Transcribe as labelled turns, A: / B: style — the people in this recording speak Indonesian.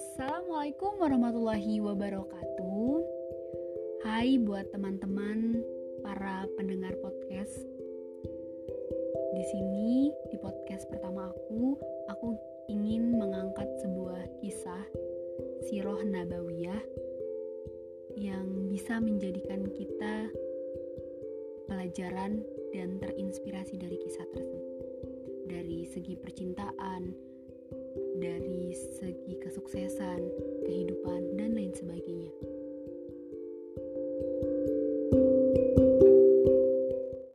A: Assalamualaikum warahmatullahi wabarakatuh. Hai buat teman-teman para pendengar podcast. Di sini di podcast pertama aku, aku ingin mengangkat sebuah kisah siroh nabawiyah yang bisa menjadikan kita pelajaran dan terinspirasi dari kisah tersebut. Dari segi percintaan, dari segi kesuksesan,